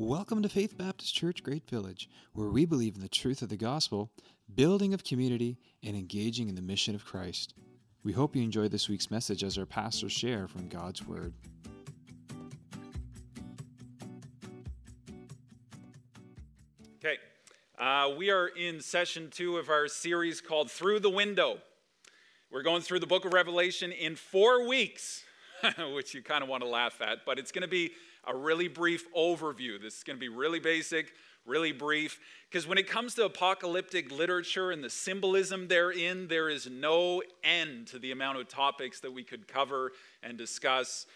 Welcome to Faith Baptist Church Great Village, where we believe in the truth of the gospel, building of community, and engaging in the mission of Christ. We hope you enjoy this week's message as our pastors share from God's Word. Okay, uh, we are in session two of our series called Through the Window. We're going through the book of Revelation in four weeks, which you kind of want to laugh at, but it's going to be a really brief overview. This is going to be really basic, really brief, because when it comes to apocalyptic literature and the symbolism therein, there is no end to the amount of topics that we could cover and discuss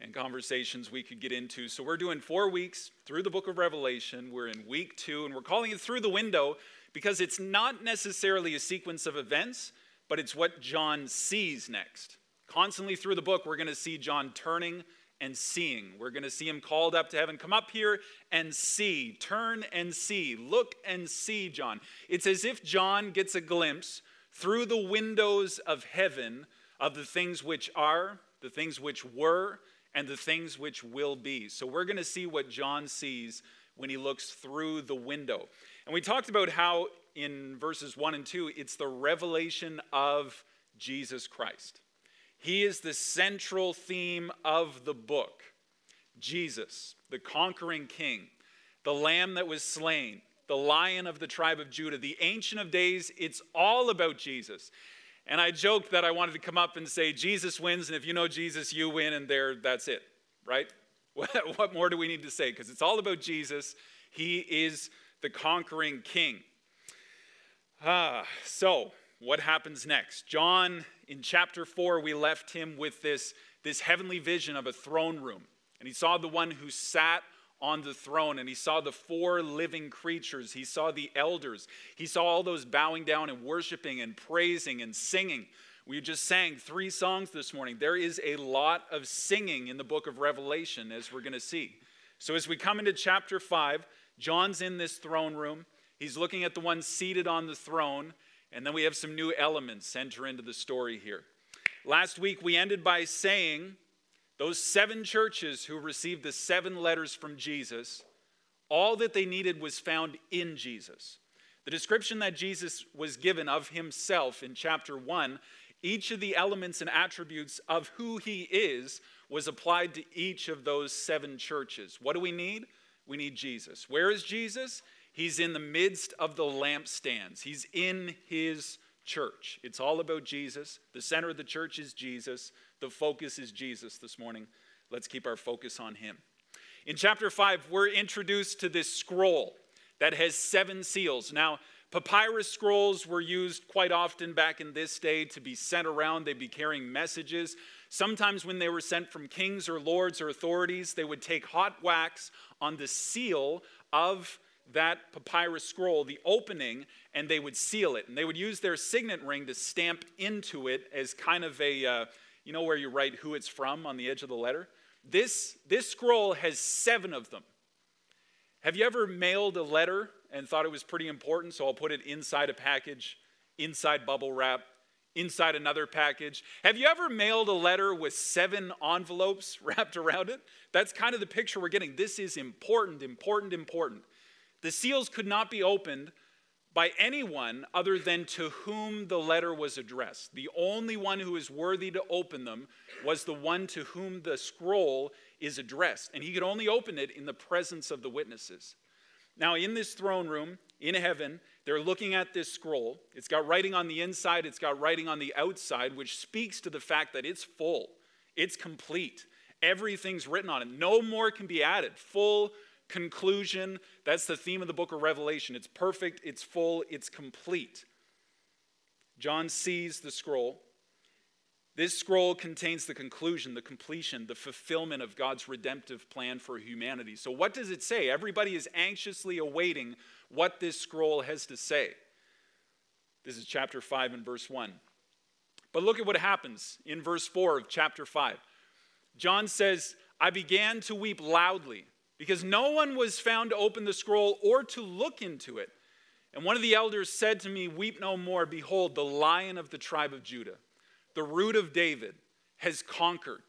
and conversations we could get into. So we're doing four weeks through the book of Revelation. We're in week two, and we're calling it Through the Window because it's not necessarily a sequence of events, but it's what John sees next. Constantly through the book, we're going to see John turning and seeing. We're going to see him called up to heaven. Come up here and see. Turn and see. Look and see, John. It's as if John gets a glimpse through the windows of heaven of the things which are, the things which were, and the things which will be. So we're going to see what John sees when he looks through the window. And we talked about how in verses 1 and 2, it's the revelation of Jesus Christ. He is the central theme of the book. Jesus, the conquering king, the lamb that was slain, the lion of the tribe of Judah, the ancient of days, it's all about Jesus. And I joked that I wanted to come up and say, Jesus wins, and if you know Jesus, you win, and there, that's it, right? What more do we need to say? Because it's all about Jesus. He is the conquering king. Ah, so what happens next? John, in chapter 4, we left him with this, this heavenly vision of a throne room. And he saw the one who sat on the throne and he saw the four living creatures. He saw the elders. He saw all those bowing down and worshiping and praising and singing. We just sang three songs this morning. There is a lot of singing in the book of Revelation, as we're going to see. So, as we come into chapter 5, John's in this throne room. He's looking at the one seated on the throne, and then we have some new elements enter into the story here. Last week, we ended by saying those seven churches who received the seven letters from Jesus, all that they needed was found in Jesus. The description that Jesus was given of himself in chapter 1, each of the elements and attributes of who he is was applied to each of those seven churches. What do we need? We need Jesus. Where is Jesus? He's in the midst of the lampstands, he's in his church. It's all about Jesus. The center of the church is Jesus. The focus is Jesus this morning. Let's keep our focus on him. In chapter 5, we're introduced to this scroll that has seven seals. Now, papyrus scrolls were used quite often back in this day to be sent around. They'd be carrying messages. Sometimes, when they were sent from kings or lords or authorities, they would take hot wax on the seal of that papyrus scroll, the opening, and they would seal it. And they would use their signet ring to stamp into it as kind of a, uh, you know, where you write who it's from on the edge of the letter? This, this scroll has seven of them. Have you ever mailed a letter and thought it was pretty important, so I'll put it inside a package, inside bubble wrap, inside another package? Have you ever mailed a letter with seven envelopes wrapped around it? That's kind of the picture we're getting. This is important, important, important. The seals could not be opened by anyone other than to whom the letter was addressed. The only one who is worthy to open them was the one to whom the scroll is addressed, and he could only open it in the presence of the witnesses. Now, in this throne room in heaven, they're looking at this scroll. It's got writing on the inside, it's got writing on the outside, which speaks to the fact that it's full, it's complete. Everything's written on it. No more can be added. Full conclusion. That's the theme of the book of Revelation. It's perfect, it's full, it's complete. John sees the scroll. This scroll contains the conclusion, the completion, the fulfillment of God's redemptive plan for humanity. So, what does it say? Everybody is anxiously awaiting what this scroll has to say. This is chapter 5 and verse 1. But look at what happens in verse 4 of chapter 5. John says, I began to weep loudly because no one was found to open the scroll or to look into it. And one of the elders said to me, Weep no more. Behold, the lion of the tribe of Judah, the root of David, has conquered.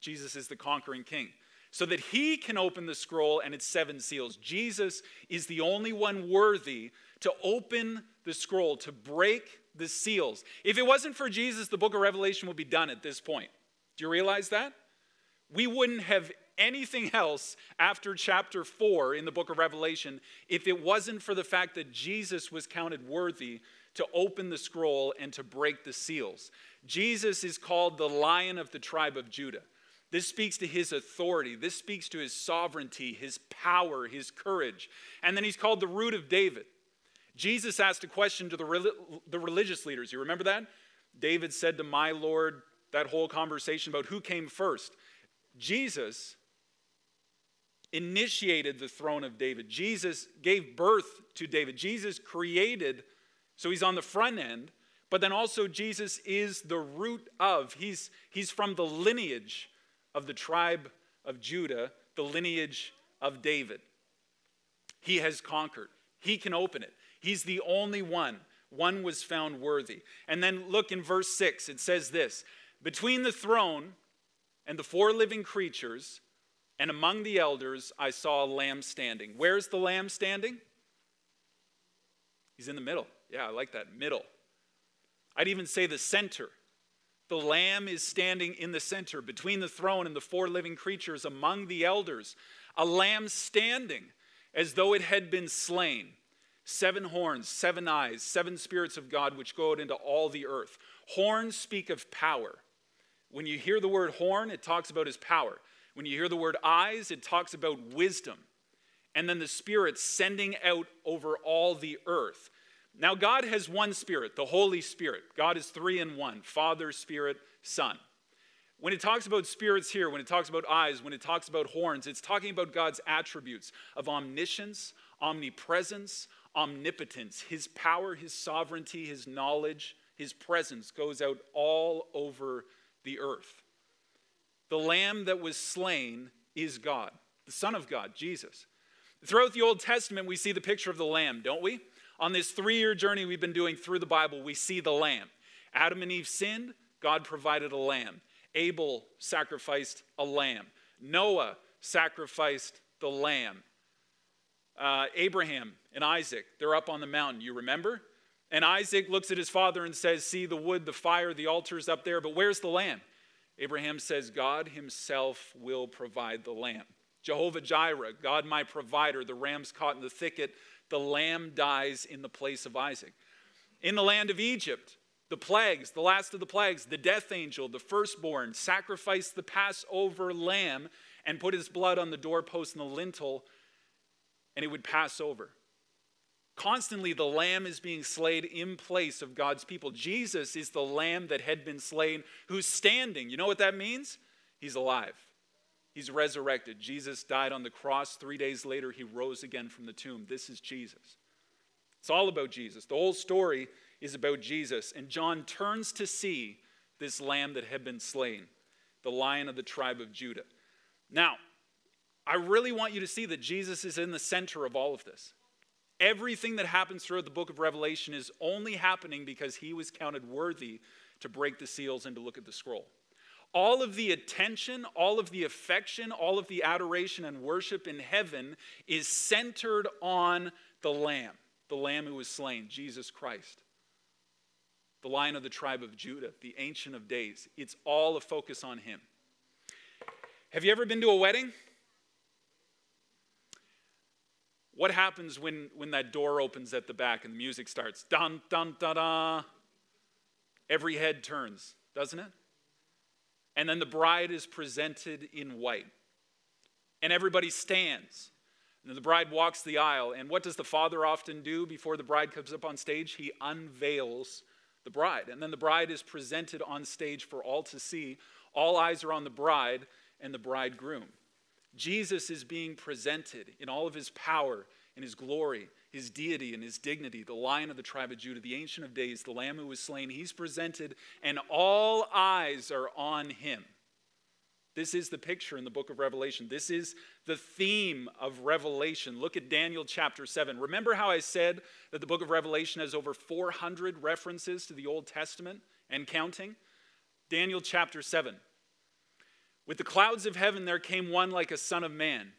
Jesus is the conquering king so that he can open the scroll and its seven seals. Jesus is the only one worthy to open the scroll, to break the seals. If it wasn't for Jesus, the book of Revelation would be done at this point. Do you realize that? We wouldn't have anything else after chapter 4 in the book of Revelation if it wasn't for the fact that Jesus was counted worthy to open the scroll and to break the seals. Jesus is called the lion of the tribe of Judah. This speaks to his authority. This speaks to his sovereignty, his power, his courage. And then he's called the root of David. Jesus asked a question to the, the religious leaders. You remember that? David said to my Lord, that whole conversation about who came first. Jesus initiated the throne of David. Jesus gave birth to David. Jesus created, so he's on the front end, but then also Jesus is the root of, he's, he's from the lineage of the tribe of Judah, the lineage of David. He has conquered, he can open it. He's the only one. One was found worthy. And then look in verse 6, it says this Between the throne and the four living creatures, and among the elders, I saw a lamb standing. Where's the lamb standing? He's in the middle. Yeah, I like that. Middle. I'd even say the center. The Lamb is standing in the center between the throne and the four living creatures among the elders. A lamb standing as though it had been slain. Seven horns, seven eyes, seven spirits of God which go out into all the earth. Horns speak of power. When you hear the word horn, it talks about his power. When you hear the word eyes, it talks about wisdom. And then the Spirit sending out over all the earth. Now, God has one Spirit, the Holy Spirit. God is three in one Father, Spirit, Son. When it talks about spirits here, when it talks about eyes, when it talks about horns, it's talking about God's attributes of omniscience, omnipresence, omnipotence. His power, His sovereignty, His knowledge, His presence goes out all over the earth. The lamb that was slain is God, the Son of God, Jesus. Throughout the Old Testament, we see the picture of the lamb, don't we? On this three year journey we've been doing through the Bible, we see the lamb. Adam and Eve sinned, God provided a lamb. Abel sacrificed a lamb. Noah sacrificed the lamb. Uh, Abraham and Isaac, they're up on the mountain, you remember? And Isaac looks at his father and says, See the wood, the fire, the altar's up there, but where's the lamb? Abraham says, God himself will provide the lamb. Jehovah Jireh, God my provider, the ram's caught in the thicket, the lamb dies in the place of Isaac. In the land of Egypt, the plagues, the last of the plagues, the death angel, the firstborn, sacrificed the Passover lamb and put his blood on the doorpost and the lintel, and it would pass over. Constantly, the lamb is being slain in place of God's people. Jesus is the lamb that had been slain, who's standing. You know what that means? He's alive. He's resurrected. Jesus died on the cross. Three days later, he rose again from the tomb. This is Jesus. It's all about Jesus. The whole story is about Jesus. And John turns to see this lamb that had been slain, the lion of the tribe of Judah. Now, I really want you to see that Jesus is in the center of all of this. Everything that happens throughout the book of Revelation is only happening because he was counted worthy to break the seals and to look at the scroll all of the attention, all of the affection, all of the adoration and worship in heaven is centered on the Lamb, the Lamb who was slain, Jesus Christ, the Lion of the tribe of Judah, the Ancient of Days. It's all a focus on Him. Have you ever been to a wedding? What happens when, when that door opens at the back and the music starts? Dun, dun, da, da. Every head turns, doesn't it? And then the bride is presented in white. And everybody stands. And the bride walks the aisle. And what does the father often do before the bride comes up on stage? He unveils the bride. And then the bride is presented on stage for all to see. All eyes are on the bride and the bridegroom. Jesus is being presented in all of his power and his glory his deity and his dignity, the lion of the tribe of Judah, the ancient of days, the lamb who was slain. He's presented, and all eyes are on him. This is the picture in the book of Revelation. This is the theme of Revelation. Look at Daniel chapter 7. Remember how I said that the book of Revelation has over 400 references to the Old Testament and counting? Daniel chapter 7. With the clouds of heaven, there came one like a son of man.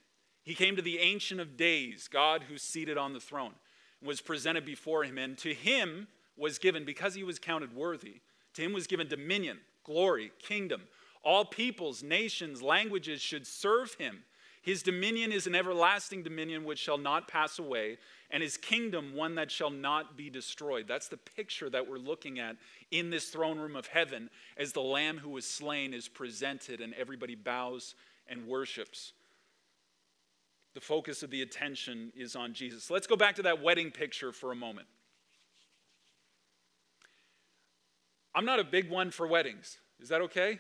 He came to the Ancient of Days, God who's seated on the throne, and was presented before him. And to him was given, because he was counted worthy, to him was given dominion, glory, kingdom. All peoples, nations, languages should serve him. His dominion is an everlasting dominion which shall not pass away, and his kingdom one that shall not be destroyed. That's the picture that we're looking at in this throne room of heaven as the Lamb who was slain is presented and everybody bows and worships. The focus of the attention is on Jesus. Let's go back to that wedding picture for a moment. I'm not a big one for weddings. Is that okay?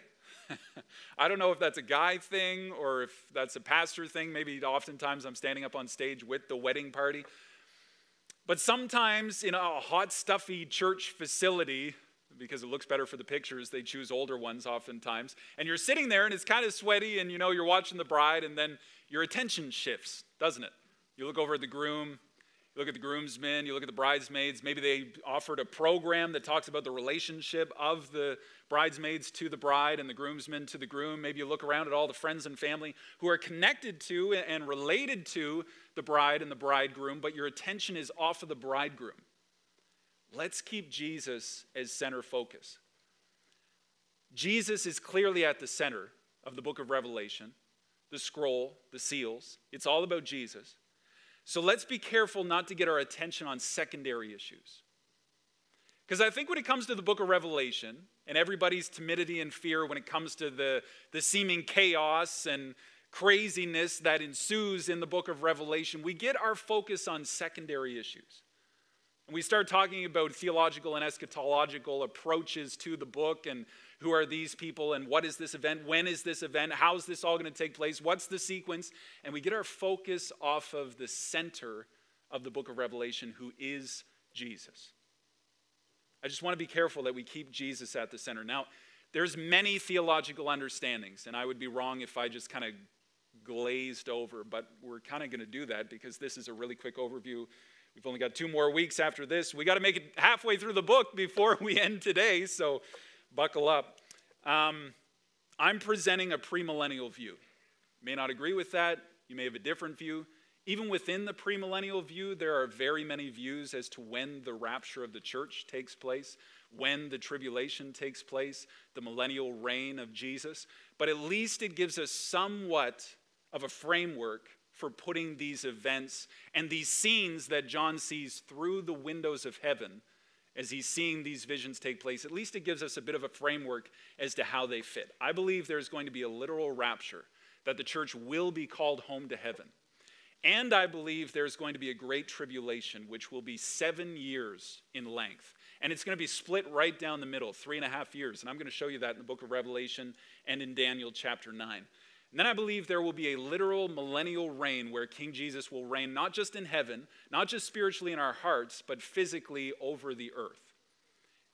I don't know if that's a guy thing or if that's a pastor thing. Maybe oftentimes I'm standing up on stage with the wedding party. But sometimes in a hot, stuffy church facility, because it looks better for the pictures, they choose older ones oftentimes. And you're sitting there and it's kind of sweaty and you know you're watching the bride and then your attention shifts, doesn't it? You look over at the groom, you look at the groomsmen, you look at the bridesmaids. Maybe they offered a program that talks about the relationship of the bridesmaids to the bride and the groomsmen to the groom. Maybe you look around at all the friends and family who are connected to and related to the bride and the bridegroom, but your attention is off of the bridegroom. Let's keep Jesus as center focus. Jesus is clearly at the center of the book of Revelation, the scroll, the seals. It's all about Jesus. So let's be careful not to get our attention on secondary issues. Because I think when it comes to the book of Revelation and everybody's timidity and fear when it comes to the, the seeming chaos and craziness that ensues in the book of Revelation, we get our focus on secondary issues. And we start talking about theological and eschatological approaches to the book and who are these people and what is this event? When is this event? How's this all going to take place? What's the sequence? And we get our focus off of the center of the book of Revelation, who is Jesus. I just want to be careful that we keep Jesus at the center. Now, there's many theological understandings, and I would be wrong if I just kind of glazed over, but we're kind of going to do that because this is a really quick overview. We've only got two more weeks after this. We got to make it halfway through the book before we end today, so buckle up. Um, I'm presenting a premillennial view. You may not agree with that, you may have a different view. Even within the premillennial view, there are very many views as to when the rapture of the church takes place, when the tribulation takes place, the millennial reign of Jesus. But at least it gives us somewhat of a framework for putting these events and these scenes that John sees through the windows of heaven as he's seeing these visions take place, at least it gives us a bit of a framework as to how they fit. I believe there's going to be a literal rapture, that the church will be called home to heaven. And I believe there's going to be a great tribulation, which will be seven years in length. And it's going to be split right down the middle, three and a half years. And I'm going to show you that in the book of Revelation and in Daniel chapter 9. And then I believe there will be a literal millennial reign where King Jesus will reign not just in heaven, not just spiritually in our hearts, but physically over the earth.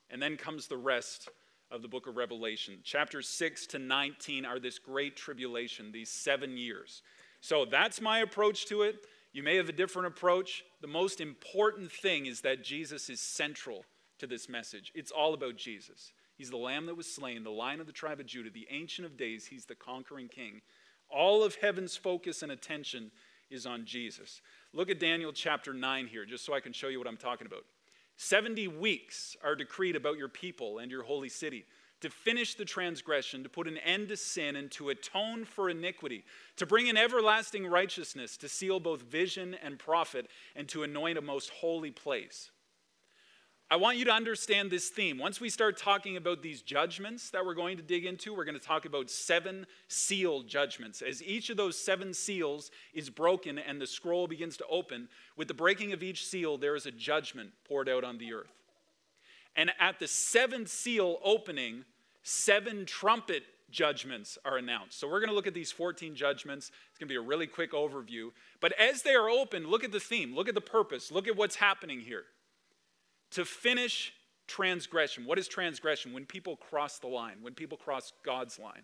And then comes the rest of the book of Revelation. Chapters 6 to 19 are this great tribulation, these seven years. So that's my approach to it. You may have a different approach. The most important thing is that Jesus is central to this message. It's all about Jesus. He's the lamb that was slain, the lion of the tribe of Judah, the ancient of days. He's the conquering king. All of heaven's focus and attention is on Jesus. Look at Daniel chapter 9 here, just so I can show you what I'm talking about. 70 weeks are decreed about your people and your holy city to finish the transgression, to put an end to sin, and to atone for iniquity, to bring in everlasting righteousness, to seal both vision and prophet, and to anoint a most holy place. I want you to understand this theme. Once we start talking about these judgments that we're going to dig into, we're going to talk about seven seal judgments. As each of those seven seals is broken and the scroll begins to open, with the breaking of each seal, there is a judgment poured out on the earth. And at the seventh seal opening, seven trumpet judgments are announced. So we're going to look at these 14 judgments. It's going to be a really quick overview. But as they are open, look at the theme, look at the purpose, look at what's happening here to finish transgression. What is transgression? When people cross the line, when people cross God's line.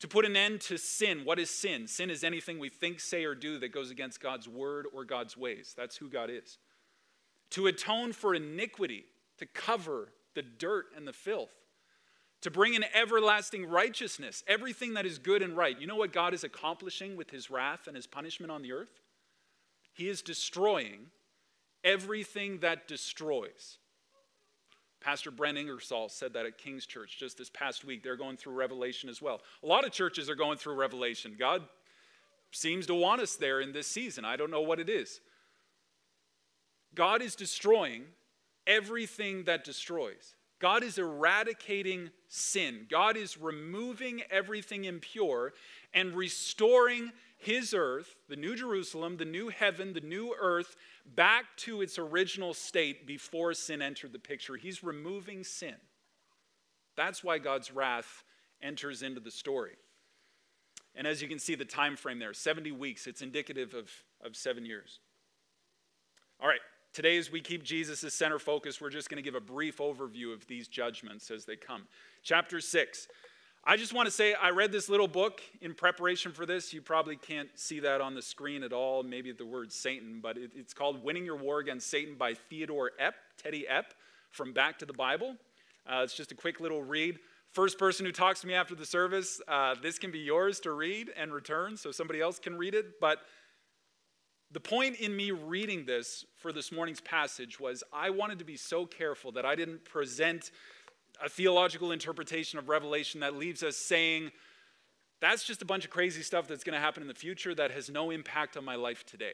To put an end to sin. What is sin? Sin is anything we think, say, or do that goes against God's word or God's ways. That's who God is. To atone for iniquity, to cover the dirt and the filth. to bring in everlasting righteousness, everything that is good and right. You know what God is accomplishing with his wrath and his punishment on the earth? He is destroying everything that destroys. Pastor Brent Ingersoll said that at King's Church just this past week. They're going through Revelation as well. A lot of churches are going through Revelation. God seems to want us there in this season. I don't know what it is. God is destroying everything that destroys. God is eradicating sin. God is removing everything impure and restoring his earth, the new Jerusalem, the new heaven, the new earth, back to its original state before sin entered the picture. He's removing sin. That's why God's wrath enters into the story. And as you can see, the time frame there 70 weeks, it's indicative of, of seven years. All right, today, as we keep Jesus as center focus, we're just going to give a brief overview of these judgments as they come. Chapter 6. I just want to say I read this little book in preparation for this. You probably can't see that on the screen at all, maybe the word Satan, but it, it's called Winning Your War Against Satan by Theodore Epp, Teddy Epp, from Back to the Bible. Uh, it's just a quick little read. First person who talks to me after the service, uh, this can be yours to read and return so somebody else can read it. But the point in me reading this for this morning's passage was I wanted to be so careful that I didn't present a theological interpretation of Revelation that leaves us saying, that's just a bunch of crazy stuff that's going to happen in the future that has no impact on my life today.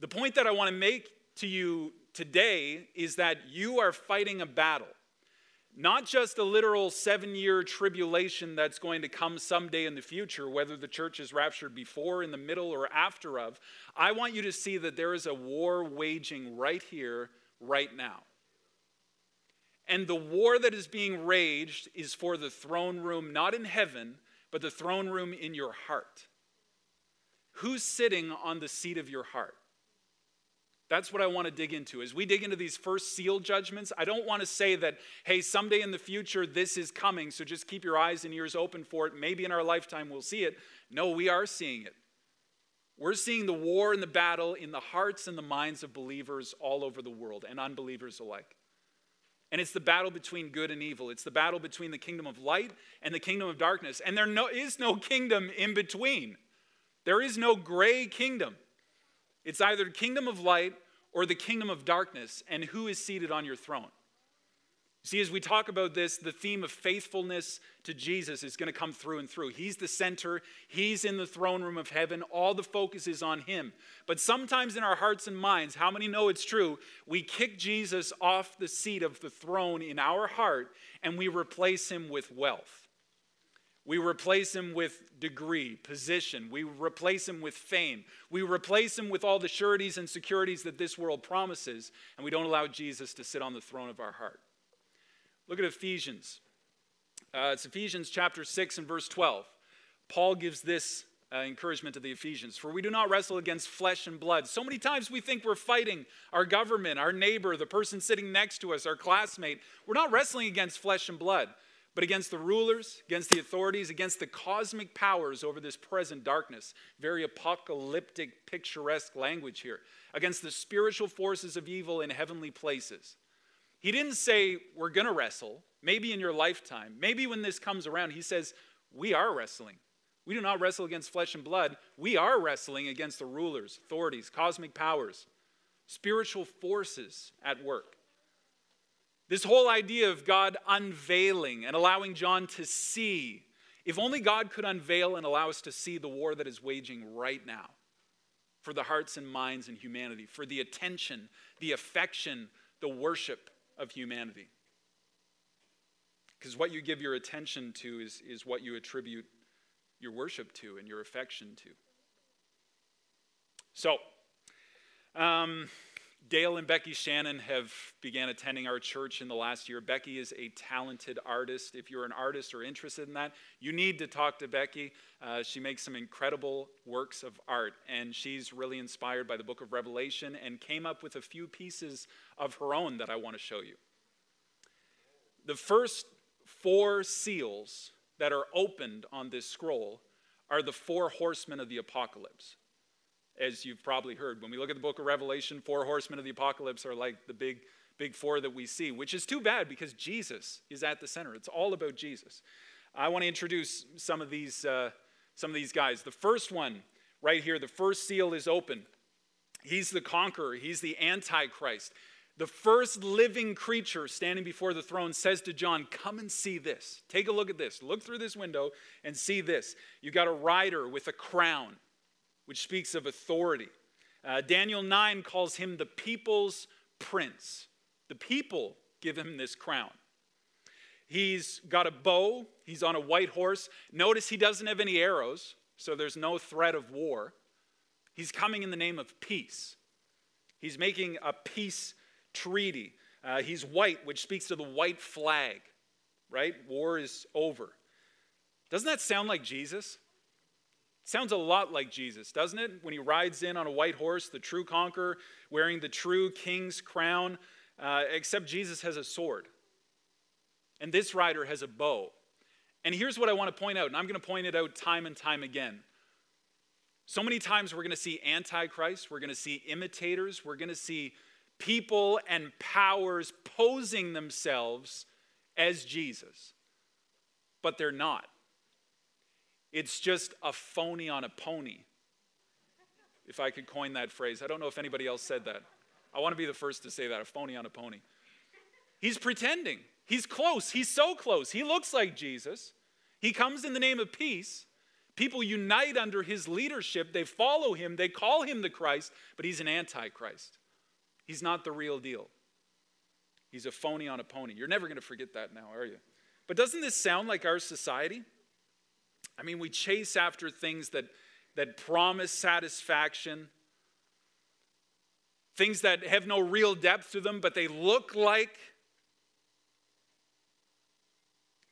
The point that I want to make to you today is that you are fighting a battle. Not just a literal seven year tribulation that's going to come someday in the future, whether the church is raptured before, in the middle, or after of. I want you to see that there is a war waging right here, right now. And the war that is being raged is for the throne room, not in heaven, but the throne room in your heart. Who's sitting on the seat of your heart? That's what I want to dig into. As we dig into these first seal judgments, I don't want to say that, hey, someday in the future this is coming, so just keep your eyes and ears open for it. Maybe in our lifetime we'll see it. No, we are seeing it. We're seeing the war and the battle in the hearts and the minds of believers all over the world and unbelievers alike. And it's the battle between good and evil. It's the battle between the kingdom of light and the kingdom of darkness. And there no, is no kingdom in between. There is no gray kingdom. It's either the kingdom of light or the kingdom of darkness. And who is seated on your throne? See, as we talk about this, the theme of faithfulness to Jesus is going to come through and through. He's the center, He's in the throne room of heaven. All the focus is on Him. But sometimes in our hearts and minds, how many know it's true? We kick Jesus off the seat of the throne in our heart and we replace Him with wealth. We replace Him with degree, position. We replace Him with fame. We replace Him with all the sureties and securities that this world promises, and we don't allow Jesus to sit on the throne of our heart. Look at Ephesians. Uh, it's Ephesians chapter 6 and verse 12. Paul gives this uh, encouragement to the Ephesians For we do not wrestle against flesh and blood. So many times we think we're fighting our government, our neighbor, the person sitting next to us, our classmate. We're not wrestling against flesh and blood, but against the rulers, against the authorities, against the cosmic powers over this present darkness. Very apocalyptic, picturesque language here. Against the spiritual forces of evil in heavenly places. He didn't say, We're going to wrestle, maybe in your lifetime, maybe when this comes around. He says, We are wrestling. We do not wrestle against flesh and blood. We are wrestling against the rulers, authorities, cosmic powers, spiritual forces at work. This whole idea of God unveiling and allowing John to see, if only God could unveil and allow us to see the war that is waging right now for the hearts and minds and humanity, for the attention, the affection, the worship of humanity. Because what you give your attention to is, is what you attribute your worship to and your affection to. So, um, Dale and Becky Shannon have began attending our church in the last year. Becky is a talented artist. If you're an artist or interested in that, you need to talk to Becky. Uh, she makes some incredible works of art, and she's really inspired by the book of Revelation and came up with a few pieces of her own that I want to show you. The first four seals that are opened on this scroll are the four horsemen of the apocalypse as you've probably heard. When we look at the book of Revelation, four horsemen of the apocalypse are like the big big four that we see, which is too bad because Jesus is at the center. It's all about Jesus. I want to introduce some of these, uh, some of these guys. The first one, right here, the first seal is open. He's the conqueror, he's the Antichrist. The first living creature standing before the throne says to John, Come and see this. Take a look at this. Look through this window and see this. You've got a rider with a crown, which speaks of authority. Uh, Daniel 9 calls him the people's prince. The people give him this crown. He's got a bow, he's on a white horse. Notice he doesn't have any arrows, so there's no threat of war. He's coming in the name of peace. He's making a peace treaty. Uh, he's white, which speaks to the white flag, right? War is over. Doesn't that sound like Jesus? Sounds a lot like Jesus, doesn't it? When he rides in on a white horse, the true conqueror, wearing the true king's crown, uh, except Jesus has a sword. And this rider has a bow. And here's what I want to point out, and I'm going to point it out time and time again. So many times we're going to see antichrist, we're going to see imitators, we're going to see people and powers posing themselves as Jesus, but they're not. It's just a phony on a pony, if I could coin that phrase. I don't know if anybody else said that. I want to be the first to say that a phony on a pony. He's pretending. He's close. He's so close. He looks like Jesus. He comes in the name of peace. People unite under his leadership. They follow him. They call him the Christ, but he's an antichrist. He's not the real deal. He's a phony on a pony. You're never going to forget that now, are you? But doesn't this sound like our society? I mean, we chase after things that, that promise satisfaction, things that have no real depth to them, but they look like.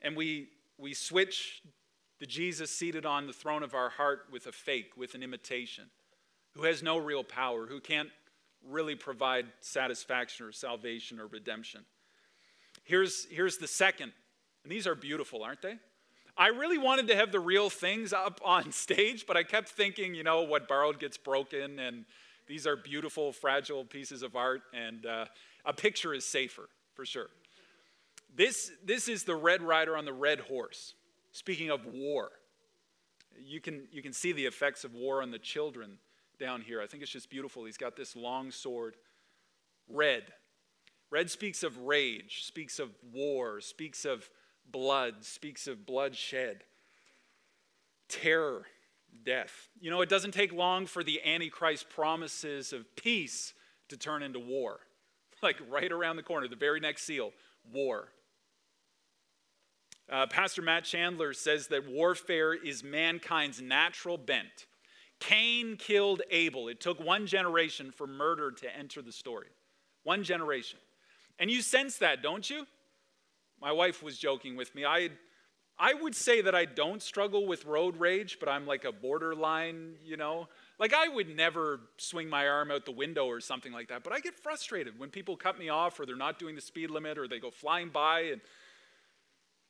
And we, we switch the Jesus seated on the throne of our heart with a fake, with an imitation, who has no real power, who can't really provide satisfaction or salvation or redemption. Here's, here's the second, and these are beautiful, aren't they? I really wanted to have the real things up on stage, but I kept thinking, you know, what borrowed gets broken, and these are beautiful, fragile pieces of art, and uh, a picture is safer, for sure. This, this is the red rider on the red horse. Speaking of war, you can, you can see the effects of war on the children down here. I think it's just beautiful. He's got this long sword, red. Red speaks of rage, speaks of war, speaks of blood, speaks of bloodshed, terror, death. You know, it doesn't take long for the Antichrist promises of peace to turn into war. Like right around the corner, the very next seal, war. Uh, Pastor Matt Chandler says that warfare is mankind's natural bent. Cain killed Abel. It took one generation for murder to enter the story. One generation. And you sense that, don't you? My wife was joking with me. I, I would say that I don't struggle with road rage, but I'm like a borderline, you know. Like I would never swing my arm out the window or something like that, but I get frustrated when people cut me off or they're not doing the speed limit or they go flying by and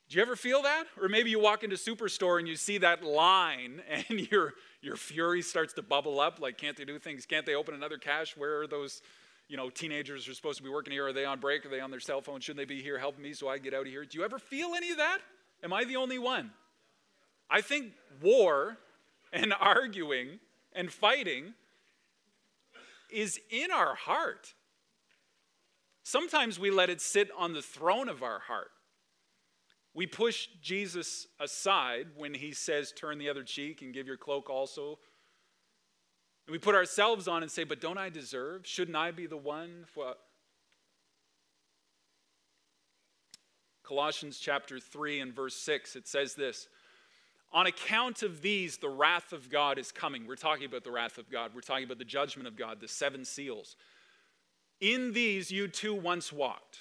do you ever feel that? Or maybe you walk into Superstore and you see that line and your your fury starts to bubble up like can't they do things? Can't they open another cash? Where are those you know, teenagers are supposed to be working here. Are they on break? Are they on their cell phone? Shouldn't they be here helping me so I get out of here? Do you ever feel any of that? Am I the only one? I think war and arguing and fighting is in our heart. Sometimes we let it sit on the throne of our heart. We push Jesus aside when he says, Turn the other cheek and give your cloak also and we put ourselves on and say, But don't I deserve? Shouldn't I be the one? For... Colossians chapter 3 and verse 6, it says this On account of these, the wrath of God is coming. We're talking about the wrath of God, we're talking about the judgment of God, the seven seals. In these you too once walked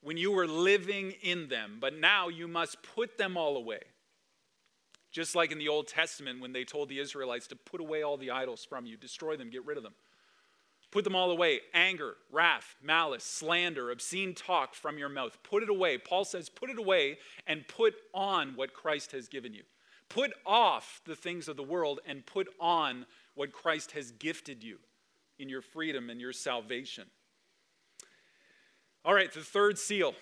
when you were living in them, but now you must put them all away just like in the Old Testament when they told the Israelites to put away all the idols from you, destroy them, get rid of them. Put them all away anger, wrath, malice, slander, obscene talk from your mouth. Put it away. Paul says, put it away and put on what Christ has given you. Put off the things of the world and put on what Christ has gifted you in your freedom and your salvation. All right, the third seal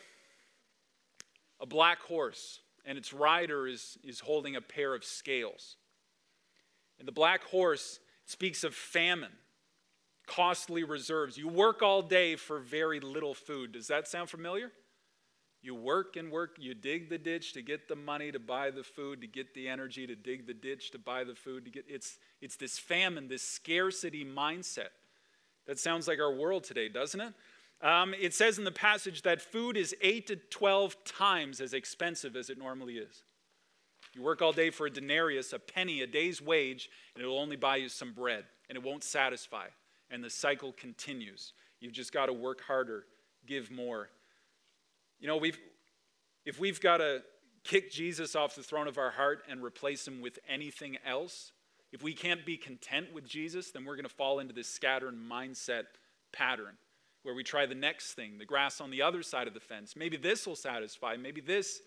a black horse, and its rider is, is holding a pair of scales. And the black horse speaks of famine, costly reserves. You work all day for very little food. Does that sound familiar? You work and work, you dig the ditch to get the money to buy the food, to get the energy to dig the ditch to buy the food, to get it's it's this famine, this scarcity mindset. That sounds like our world today, doesn't it? Um, it says in the passage that food is 8 to 12 times as expensive as it normally is. You work all day for a denarius, a penny, a day's wage, and it'll only buy you some bread, and it won't satisfy. And the cycle continues. You've just got to work harder, give more. You know, we've, if we've got to kick Jesus off the throne of our heart and replace him with anything else, if we can't be content with Jesus, then we're going to fall into this scattered mindset pattern where we try the next thing, the grass on the other side of the fence. Maybe this will satisfy, maybe this,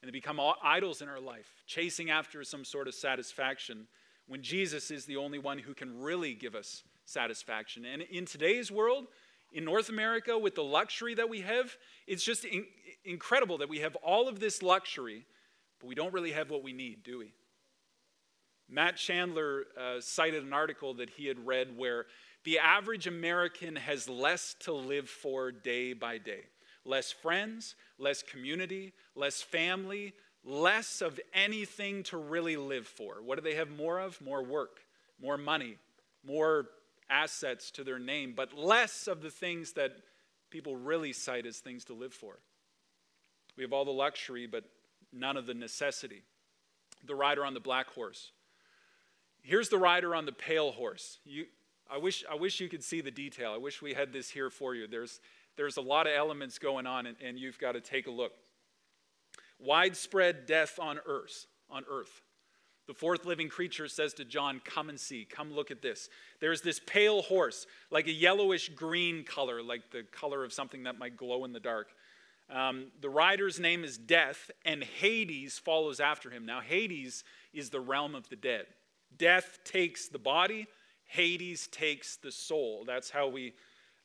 and they become idols in our life, chasing after some sort of satisfaction when Jesus is the only one who can really give us satisfaction. And in today's world, in North America, with the luxury that we have, it's just in- incredible that we have all of this luxury, but we don't really have what we need, do we? Matt Chandler uh, cited an article that he had read where the average American has less to live for day by day less friends, less community, less family, less of anything to really live for. What do they have more of? More work, more money, more assets to their name, but less of the things that people really cite as things to live for. We have all the luxury, but none of the necessity. The rider on the black horse. Here's the rider on the pale horse. You, I wish, I wish you could see the detail. I wish we had this here for you. There's, there's a lot of elements going on, and, and you've got to take a look. Widespread death on earth, on earth. The fourth living creature says to John, Come and see, come look at this. There's this pale horse, like a yellowish green color, like the color of something that might glow in the dark. Um, the rider's name is Death, and Hades follows after him. Now, Hades is the realm of the dead. Death takes the body, Hades takes the soul. That's how we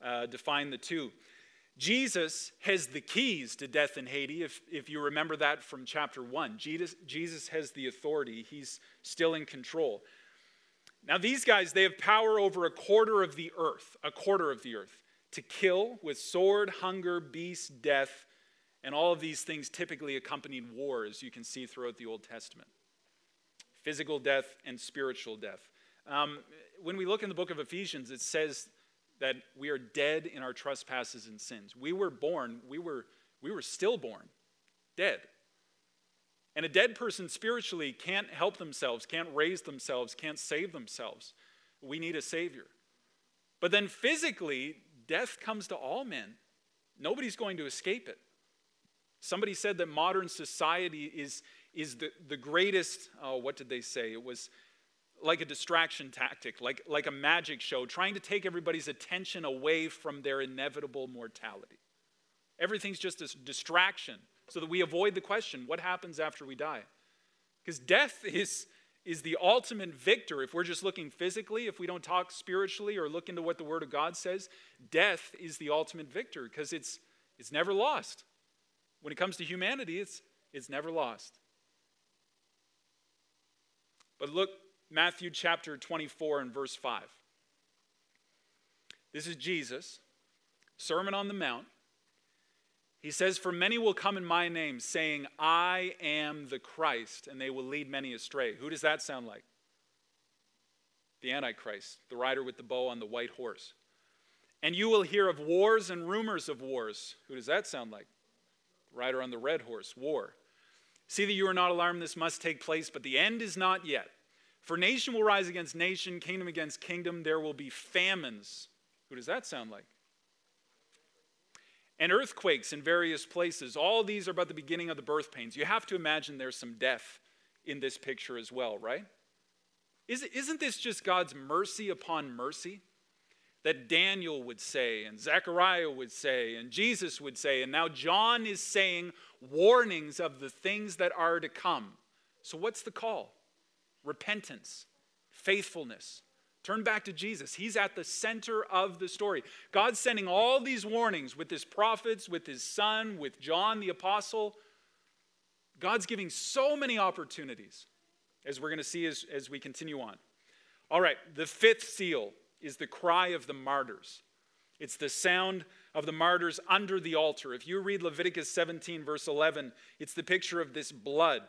uh, define the two. Jesus has the keys to death and Hades, if, if you remember that from chapter 1. Jesus, Jesus has the authority, he's still in control. Now, these guys, they have power over a quarter of the earth, a quarter of the earth, to kill with sword, hunger, beast, death, and all of these things typically accompanied war, as you can see throughout the Old Testament physical death and spiritual death. Um, when we look in the book of Ephesians, it says that we are dead in our trespasses and sins. We were born, we were, we were stillborn, dead. And a dead person spiritually can't help themselves, can't raise themselves, can't save themselves. We need a Savior. But then physically, death comes to all men. Nobody's going to escape it. Somebody said that modern society is, is the, the greatest, oh, what did they say? It was like a distraction tactic, like, like a magic show, trying to take everybody's attention away from their inevitable mortality. Everything's just a distraction so that we avoid the question what happens after we die? Because death is, is the ultimate victor. If we're just looking physically, if we don't talk spiritually or look into what the Word of God says, death is the ultimate victor because it's, it's never lost. When it comes to humanity, it's, it's never lost. But look, Matthew chapter 24 and verse 5. This is Jesus, Sermon on the Mount. He says, For many will come in my name, saying, I am the Christ, and they will lead many astray. Who does that sound like? The Antichrist, the rider with the bow on the white horse. And you will hear of wars and rumors of wars. Who does that sound like? The rider on the red horse, war. See that you are not alarmed, this must take place, but the end is not yet. For nation will rise against nation, kingdom against kingdom. There will be famines. Who does that sound like? And earthquakes in various places. All these are about the beginning of the birth pains. You have to imagine there's some death in this picture as well, right? Isn't this just God's mercy upon mercy? That Daniel would say, and Zechariah would say, and Jesus would say, and now John is saying warnings of the things that are to come. So, what's the call? Repentance, faithfulness, Turn back to Jesus. He's at the center of the story. God's sending all these warnings with his prophets, with his son, with John the apostle. God's giving so many opportunities, as we're going to see as, as we continue on. All right, the fifth seal is the cry of the martyrs. It's the sound of the martyrs under the altar. If you read Leviticus 17, verse 11, it's the picture of this blood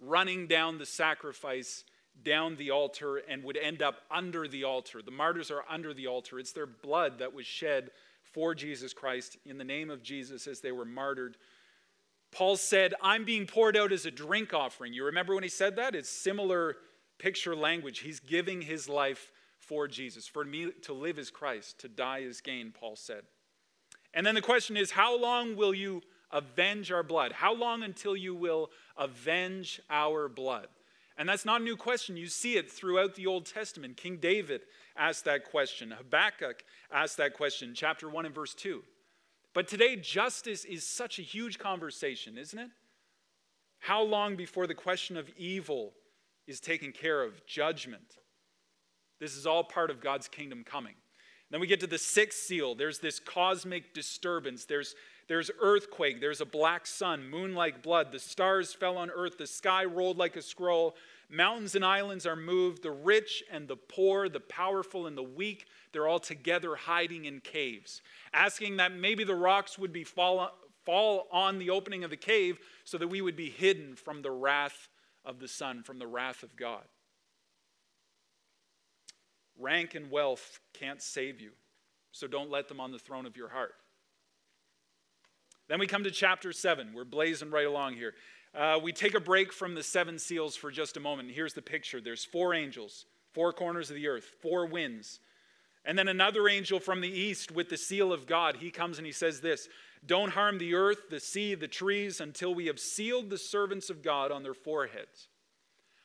running down the sacrifice, down the altar, and would end up under the altar. The martyrs are under the altar. It's their blood that was shed for Jesus Christ in the name of Jesus as they were martyred. Paul said, I'm being poured out as a drink offering. You remember when he said that? It's similar picture language. He's giving his life for Jesus. For me to live is Christ, to die is gain, Paul said. And then the question is how long will you avenge our blood? How long until you will avenge our blood? And that's not a new question. You see it throughout the Old Testament. King David asked that question. Habakkuk asked that question, chapter 1 and verse 2. But today, justice is such a huge conversation, isn't it? How long before the question of evil is taken care of? Judgment. This is all part of God's kingdom coming. Then we get to the sixth seal. There's this cosmic disturbance. There's, there's earthquake. There's a black Son, moon like blood. The stars fell on earth. The sky rolled like a scroll. Mountains and islands are moved. The rich and the poor, the powerful and the weak, they're all together hiding in caves, asking that maybe the rocks would be fall, fall on the opening of the cave so that we would be hidden from the wrath of the sun, from the wrath of God. Rank and wealth can't save you, so don't let them on the throne of your heart. Then we come to chapter 7. We're blazing right along here. Uh, we take a break from the seven seals for just a moment. Here's the picture there's four angels, four corners of the earth, four winds. And then another angel from the east with the seal of God. He comes and he says this Don't harm the earth, the sea, the trees until we have sealed the servants of God on their foreheads.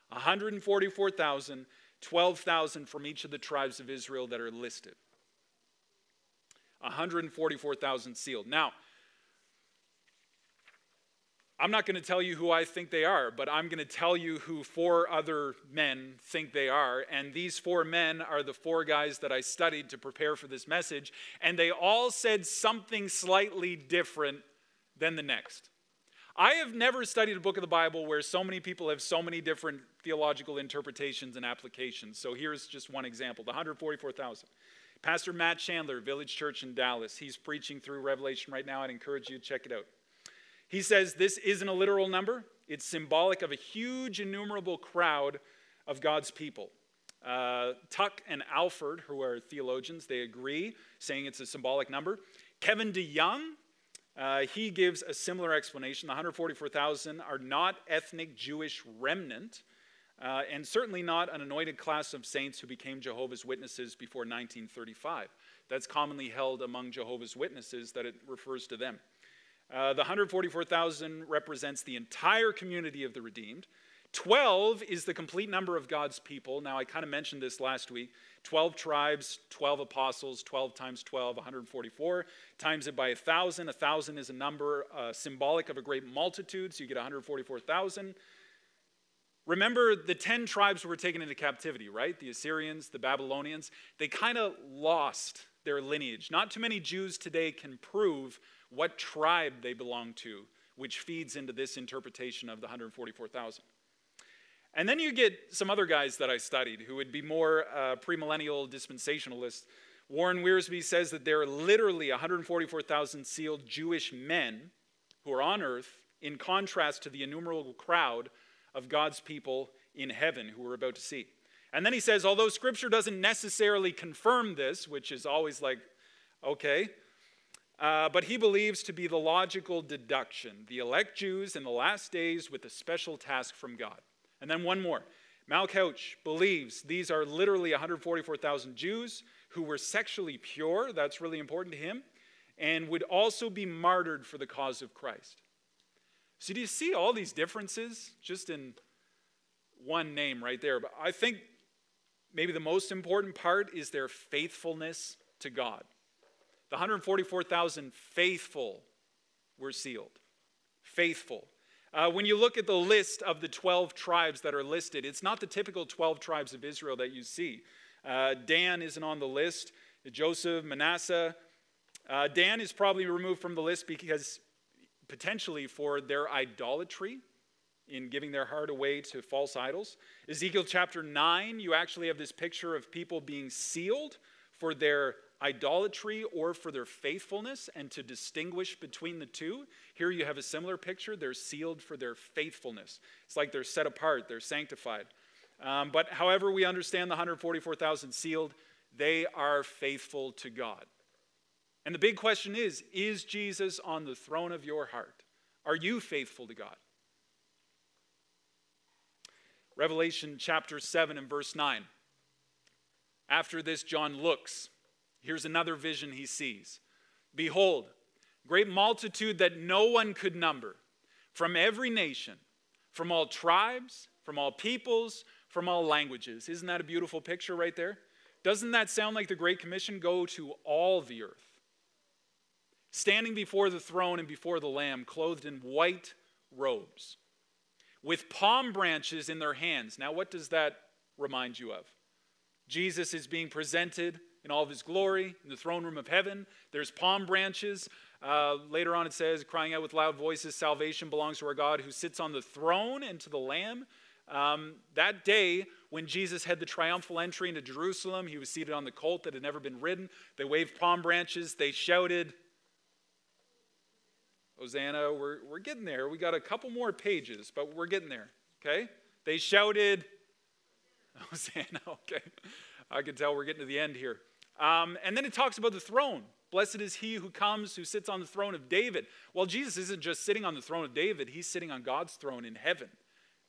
144,000 12,000 from each of the tribes of Israel that are listed. 144,000 sealed. Now, I'm not going to tell you who I think they are, but I'm going to tell you who four other men think they are. And these four men are the four guys that I studied to prepare for this message. And they all said something slightly different than the next. I have never studied a book of the Bible where so many people have so many different theological interpretations and applications. So here's just one example the 144,000. Pastor Matt Chandler, Village Church in Dallas, he's preaching through Revelation right now. I'd encourage you to check it out. He says this isn't a literal number, it's symbolic of a huge, innumerable crowd of God's people. Uh, Tuck and Alford, who are theologians, they agree, saying it's a symbolic number. Kevin DeYoung, uh, he gives a similar explanation. The 144,000 are not ethnic Jewish remnant, uh, and certainly not an anointed class of saints who became Jehovah's Witnesses before 1935. That's commonly held among Jehovah's Witnesses that it refers to them. Uh, the 144,000 represents the entire community of the redeemed. 12 is the complete number of God's people. Now, I kind of mentioned this last week. 12 tribes, 12 apostles, 12 times 12, 144. Times it by a 1,000. A 1,000 is a number uh, symbolic of a great multitude, so you get 144,000. Remember, the 10 tribes were taken into captivity, right? The Assyrians, the Babylonians. They kind of lost their lineage. Not too many Jews today can prove what tribe they belong to, which feeds into this interpretation of the 144,000. And then you get some other guys that I studied who would be more uh, premillennial dispensationalists. Warren Wiersbe says that there are literally 144,000 sealed Jewish men who are on earth, in contrast to the innumerable crowd of God's people in heaven who we're about to see. And then he says, although scripture doesn't necessarily confirm this, which is always like, okay, uh, but he believes to be the logical deduction the elect Jews in the last days with a special task from God. And then one more. Mal Couch believes these are literally 144,000 Jews who were sexually pure, that's really important to him, and would also be martyred for the cause of Christ. So, do you see all these differences just in one name right there? But I think maybe the most important part is their faithfulness to God. The 144,000 faithful were sealed. Faithful. Uh, when you look at the list of the 12 tribes that are listed, it's not the typical 12 tribes of Israel that you see. Uh, Dan isn't on the list, Joseph, Manasseh. Uh, Dan is probably removed from the list because potentially for their idolatry in giving their heart away to false idols. Ezekiel chapter 9, you actually have this picture of people being sealed for their idolatry or for their faithfulness and to distinguish between the two. Here you have a similar picture. They're sealed for their faithfulness. It's like they're set apart, they're sanctified. Um, but however we understand the 144,000 sealed, they are faithful to God. And the big question is Is Jesus on the throne of your heart? Are you faithful to God? Revelation chapter 7 and verse 9. After this, John looks. Here's another vision he sees. Behold, great multitude that no one could number, from every nation, from all tribes, from all peoples, from all languages. Isn't that a beautiful picture right there? Doesn't that sound like the Great Commission? Go to all the earth. Standing before the throne and before the Lamb, clothed in white robes with palm branches in their hands. Now, what does that remind you of? Jesus is being presented in all of his glory in the throne room of heaven. There's palm branches. Uh, later on, it says, crying out with loud voices, Salvation belongs to our God who sits on the throne and to the Lamb. Um, that day, when Jesus had the triumphal entry into Jerusalem, he was seated on the colt that had never been ridden. They waved palm branches. They shouted, Hosanna, we're, we're getting there. We got a couple more pages, but we're getting there, okay? They shouted, Hosanna, okay. I can tell we're getting to the end here. Um, and then it talks about the throne. Blessed is he who comes, who sits on the throne of David. Well, Jesus isn't just sitting on the throne of David, he's sitting on God's throne in heaven.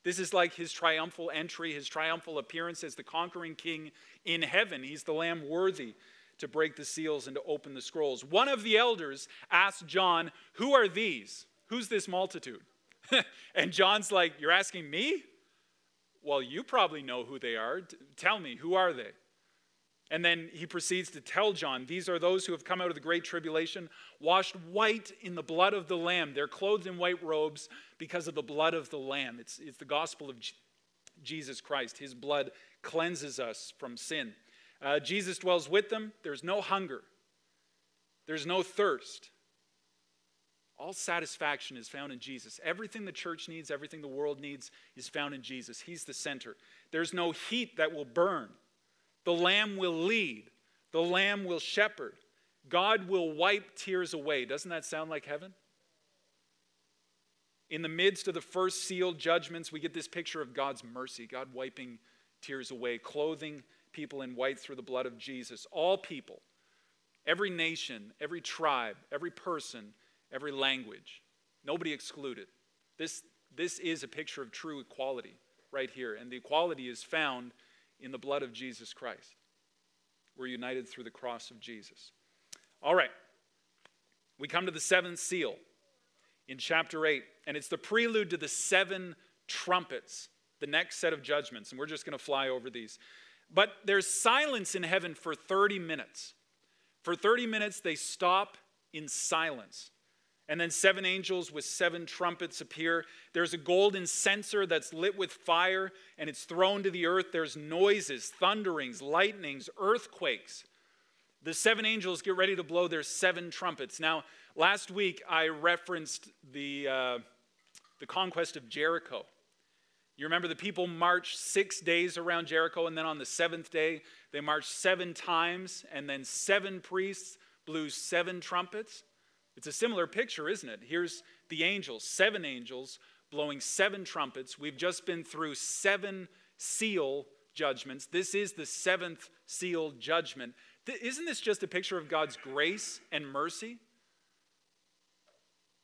This is like his triumphal entry, his triumphal appearance as the conquering king in heaven. He's the lamb worthy to break the seals and to open the scrolls. One of the elders asked John, Who are these? Who's this multitude? and John's like, You're asking me? Well, you probably know who they are. Tell me, who are they? And then he proceeds to tell John, These are those who have come out of the great tribulation, washed white in the blood of the Lamb. They're clothed in white robes because of the blood of the Lamb. It's, it's the gospel of Jesus Christ. His blood cleanses us from sin. Uh, Jesus dwells with them. There's no hunger, there's no thirst. All satisfaction is found in Jesus. Everything the church needs, everything the world needs, is found in Jesus. He's the center. There's no heat that will burn. The Lamb will lead, the Lamb will shepherd. God will wipe tears away. Doesn't that sound like heaven? In the midst of the first sealed judgments, we get this picture of God's mercy, God wiping tears away, clothing people in white through the blood of Jesus. All people, every nation, every tribe, every person, every language, nobody excluded. This, this is a picture of true equality right here, and the equality is found in the blood of Jesus Christ. We're united through the cross of Jesus. All right, we come to the seventh seal in chapter 8, and it's the prelude to the seven trumpets, the next set of judgments, and we're just going to fly over these. But there's silence in heaven for 30 minutes. For 30 minutes, they stop in silence. And then seven angels with seven trumpets appear. There's a golden censer that's lit with fire and it's thrown to the earth. There's noises, thunderings, lightnings, earthquakes. The seven angels get ready to blow their seven trumpets. Now, last week I referenced the, uh, the conquest of Jericho. You remember the people marched six days around Jericho, and then on the seventh day, they marched seven times, and then seven priests blew seven trumpets. It's a similar picture, isn't it? Here's the angels, seven angels blowing seven trumpets. We've just been through seven seal judgments. This is the seventh seal judgment. Isn't this just a picture of God's grace and mercy?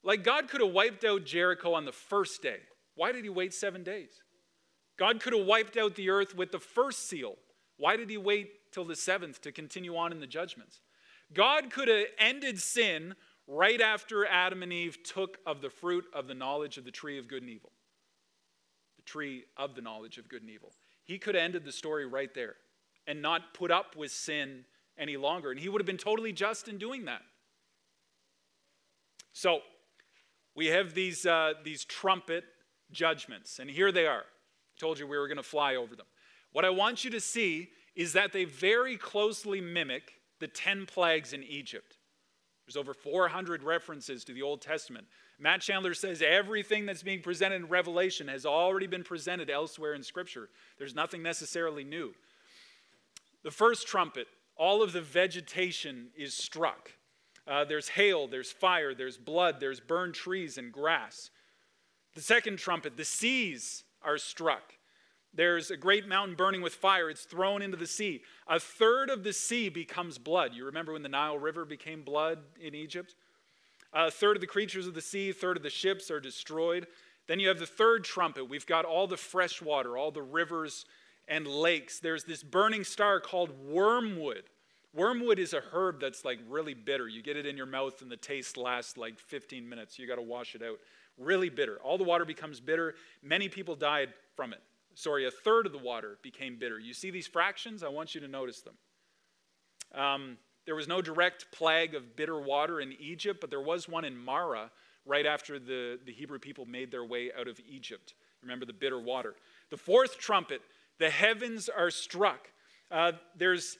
Like God could have wiped out Jericho on the first day. Why did he wait seven days? God could have wiped out the earth with the first seal. Why did he wait till the seventh to continue on in the judgments? God could have ended sin right after Adam and Eve took of the fruit of the knowledge of the tree of good and evil. The tree of the knowledge of good and evil. He could have ended the story right there and not put up with sin any longer. And he would have been totally just in doing that. So, we have these, uh, these trumpet judgments, and here they are. I told you we were going to fly over them. What I want you to see is that they very closely mimic the 10 plagues in Egypt. There's over 400 references to the Old Testament. Matt Chandler says everything that's being presented in Revelation has already been presented elsewhere in Scripture. There's nothing necessarily new. The first trumpet, all of the vegetation is struck. Uh, there's hail, there's fire, there's blood, there's burned trees and grass. The second trumpet, the seas are struck. There's a great mountain burning with fire. It's thrown into the sea. A third of the sea becomes blood. You remember when the Nile River became blood in Egypt? A third of the creatures of the sea, a third of the ships are destroyed. Then you have the third trumpet. We've got all the fresh water, all the rivers and lakes. There's this burning star called wormwood. Wormwood is a herb that's like really bitter. You get it in your mouth and the taste lasts like 15 minutes. You got to wash it out. Really bitter. All the water becomes bitter. Many people died from it. Sorry, a third of the water became bitter. You see these fractions? I want you to notice them. Um, there was no direct plague of bitter water in Egypt, but there was one in Marah right after the, the Hebrew people made their way out of Egypt. Remember the bitter water. The fourth trumpet, the heavens are struck. Uh, there's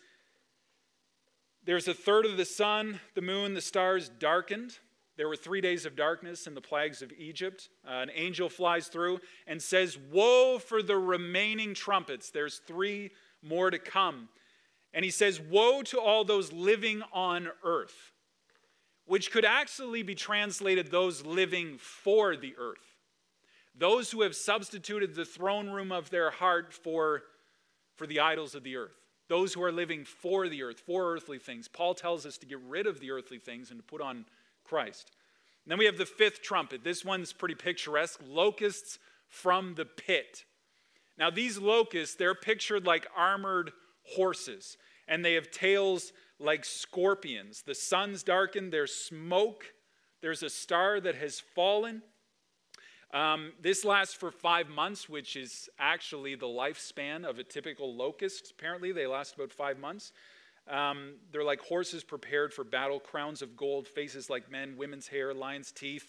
there's a third of the sun, the moon, the stars darkened. There were three days of darkness in the plagues of Egypt. Uh, an angel flies through and says, Woe for the remaining trumpets. There's three more to come. And he says, Woe to all those living on earth, which could actually be translated those living for the earth. Those who have substituted the throne room of their heart for, for the idols of the earth those who are living for the earth, for earthly things. Paul tells us to get rid of the earthly things and to put on Christ. And then we have the fifth trumpet. This one's pretty picturesque locusts from the pit. Now, these locusts, they're pictured like armored horses, and they have tails like scorpions. The sun's darkened, there's smoke, there's a star that has fallen. Um, this lasts for five months, which is actually the lifespan of a typical locust. Apparently, they last about five months. Um, they're like horses prepared for battle, crowns of gold, faces like men, women's hair, lion's teeth.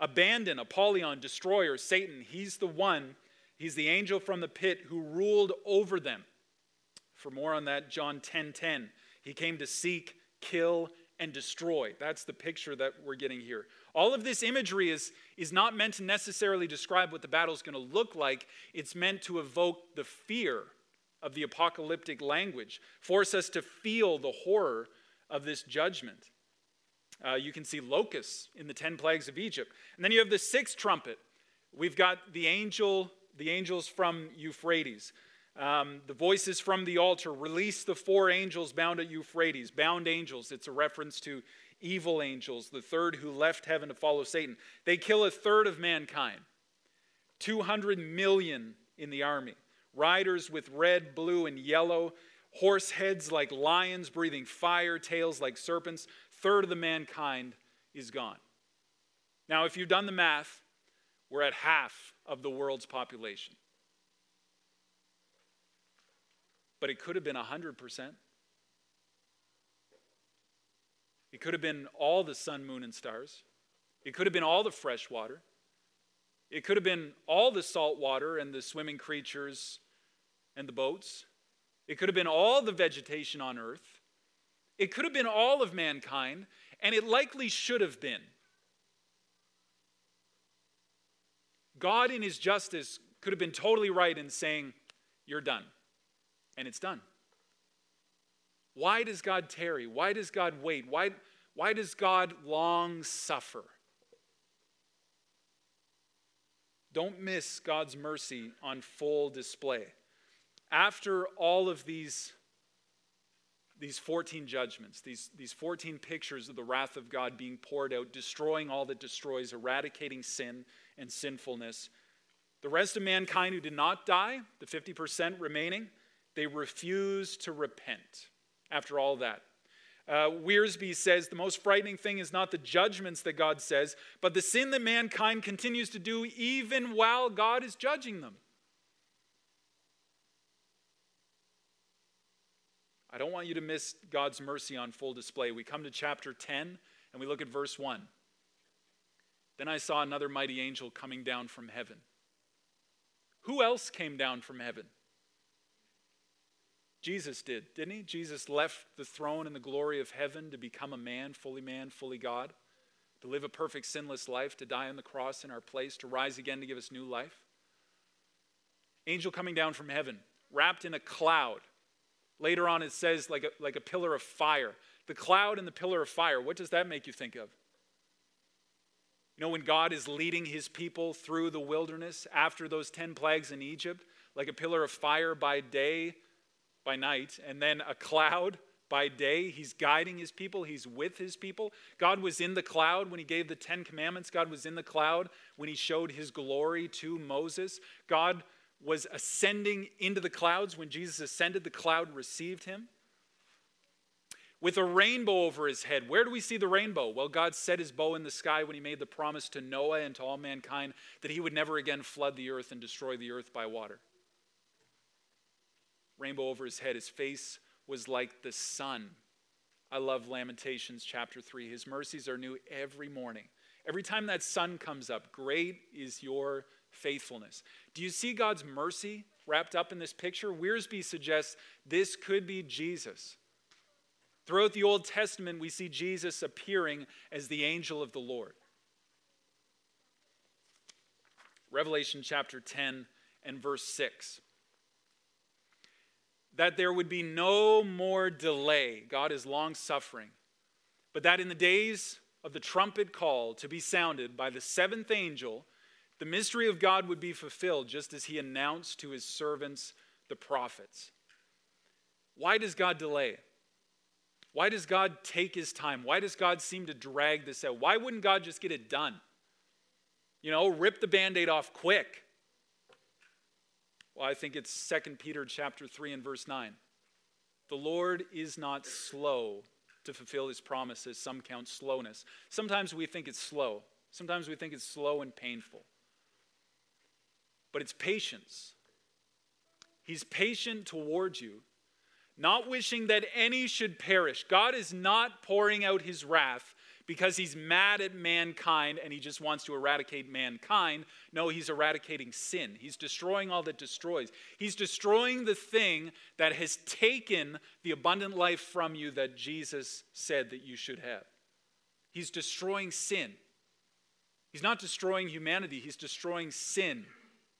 Abaddon, Apollyon, destroyer, Satan, he's the one, he's the angel from the pit who ruled over them. For more on that, John 10 10. He came to seek, kill, and destroy. That's the picture that we're getting here. All of this imagery is, is not meant to necessarily describe what the battle is going to look like, it's meant to evoke the fear of the apocalyptic language, force us to feel the horror of this judgment. Uh, you can see locusts in the 10 plagues of Egypt. And then you have the sixth trumpet. We've got the angel, the angels from Euphrates. Um, the voices from the altar release the four angels bound at Euphrates, bound angels. It's a reference to evil angels, the third who left heaven to follow Satan. They kill a third of mankind, 200 million in the army, riders with red, blue, and yellow, horse heads like lions, breathing fire, tails like serpents. Third of the mankind is gone. Now, if you've done the math, we're at half of the world's population. But it could have been 100%. It could have been all the sun, moon, and stars. It could have been all the fresh water. It could have been all the salt water and the swimming creatures and the boats. It could have been all the vegetation on earth. It could have been all of mankind, and it likely should have been. God, in his justice, could have been totally right in saying, You're done. And it's done. Why does God tarry? Why does God wait? Why, why does God long suffer? Don't miss God's mercy on full display. After all of these, these 14 judgments, these, these 14 pictures of the wrath of God being poured out, destroying all that destroys, eradicating sin and sinfulness, the rest of mankind who did not die, the 50% remaining, they refuse to repent after all that. Uh, Wiersbe says the most frightening thing is not the judgments that God says, but the sin that mankind continues to do even while God is judging them. I don't want you to miss God's mercy on full display. We come to chapter 10 and we look at verse 1. Then I saw another mighty angel coming down from heaven. Who else came down from heaven? Jesus did, didn't he? Jesus left the throne and the glory of heaven to become a man, fully man, fully God, to live a perfect, sinless life, to die on the cross in our place, to rise again to give us new life. Angel coming down from heaven, wrapped in a cloud. Later on, it says like a, like a pillar of fire. The cloud and the pillar of fire, what does that make you think of? You know, when God is leading his people through the wilderness after those 10 plagues in Egypt, like a pillar of fire by day, by night, and then a cloud by day. He's guiding his people, he's with his people. God was in the cloud when he gave the 10 commandments, God was in the cloud when he showed his glory to Moses. God was ascending into the clouds when Jesus ascended, the cloud received him with a rainbow over his head. Where do we see the rainbow? Well, God set his bow in the sky when he made the promise to Noah and to all mankind that he would never again flood the earth and destroy the earth by water. Rainbow over his head. His face was like the sun. I love Lamentations chapter 3. His mercies are new every morning. Every time that sun comes up, great is your faithfulness. Do you see God's mercy wrapped up in this picture? Wiersbe suggests this could be Jesus. Throughout the Old Testament, we see Jesus appearing as the angel of the Lord. Revelation chapter 10 and verse 6. That there would be no more delay. God is long suffering. But that in the days of the trumpet call to be sounded by the seventh angel, the mystery of God would be fulfilled, just as he announced to his servants, the prophets. Why does God delay? Why does God take his time? Why does God seem to drag this out? Why wouldn't God just get it done? You know, rip the band-aid off quick. Well, I think it's 2 Peter chapter 3 and verse 9. The Lord is not slow to fulfill his promises. Some count slowness. Sometimes we think it's slow. Sometimes we think it's slow and painful. But it's patience. He's patient towards you not wishing that any should perish. God is not pouring out his wrath because he's mad at mankind and he just wants to eradicate mankind. No, he's eradicating sin. He's destroying all that destroys. He's destroying the thing that has taken the abundant life from you that Jesus said that you should have. He's destroying sin. He's not destroying humanity, he's destroying sin,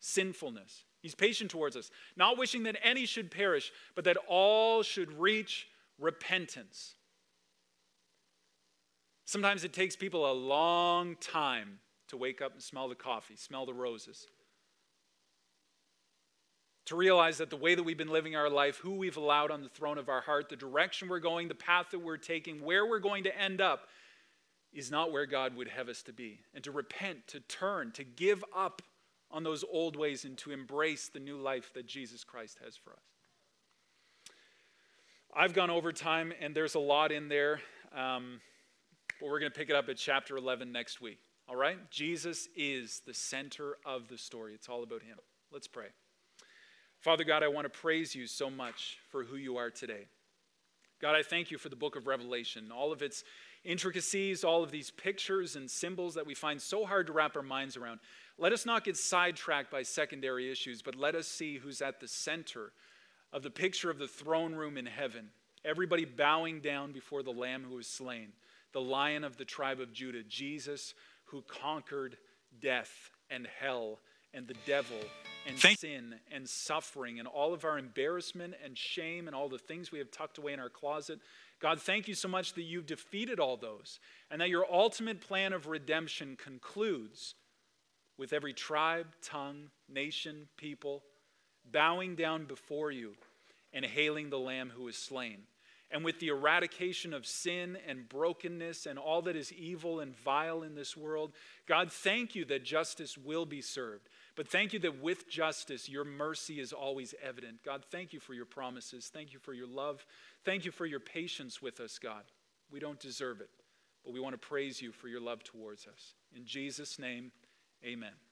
sinfulness. He's patient towards us, not wishing that any should perish, but that all should reach repentance. Sometimes it takes people a long time to wake up and smell the coffee, smell the roses. To realize that the way that we've been living our life, who we've allowed on the throne of our heart, the direction we're going, the path that we're taking, where we're going to end up, is not where God would have us to be. And to repent, to turn, to give up on those old ways and to embrace the new life that Jesus Christ has for us. I've gone over time, and there's a lot in there, um, but we're going to pick it up at chapter 11 next week. All right? Jesus is the center of the story. It's all about Him. Let's pray. Father God, I want to praise you so much for who you are today. God, I thank you for the book of Revelation, all of its intricacies, all of these pictures and symbols that we find so hard to wrap our minds around. Let us not get sidetracked by secondary issues, but let us see who's at the center of the picture of the throne room in heaven. Everybody bowing down before the Lamb who was slain, the Lion of the tribe of Judah, Jesus who conquered death and hell and the devil and Thank- sin and suffering and all of our embarrassment and shame and all the things we have tucked away in our closet. God, thank you so much that you've defeated all those and that your ultimate plan of redemption concludes with every tribe, tongue, nation, people, bowing down before you and hailing the Lamb who is slain. And with the eradication of sin and brokenness and all that is evil and vile in this world, God, thank you that justice will be served. But thank you that with justice, your mercy is always evident. God, thank you for your promises. Thank you for your love. Thank you for your patience with us, God. We don't deserve it, but we want to praise you for your love towards us. In Jesus' name, Amen.